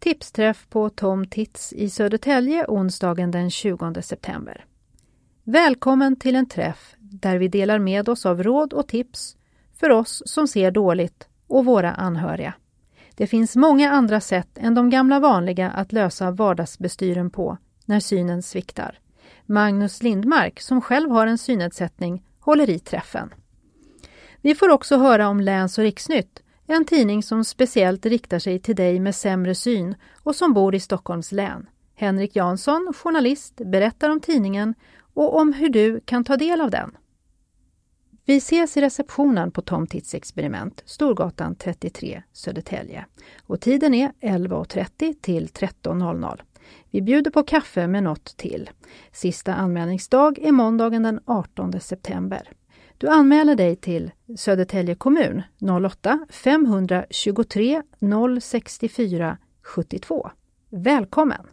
Tipsträff på Tom Tits i Södertälje onsdagen den 20 september. Välkommen till en träff där vi delar med oss av råd och tips för oss som ser dåligt och våra anhöriga. Det finns många andra sätt än de gamla vanliga att lösa vardagsbestyren på när synen sviktar. Magnus Lindmark, som själv har en synnedsättning, håller i träffen. Vi får också höra om Läns och riksnytt, en tidning som speciellt riktar sig till dig med sämre syn och som bor i Stockholms län. Henrik Jansson, journalist, berättar om tidningen och om hur du kan ta del av den. Vi ses i receptionen på Tom Tits experiment, Storgatan 33, Södertälje. Och tiden är 11.30 till 13.00. Vi bjuder på kaffe med något till. Sista anmälningsdag är måndagen den 18 september. Du anmäler dig till Södertälje kommun 08-523 064 72. Välkommen!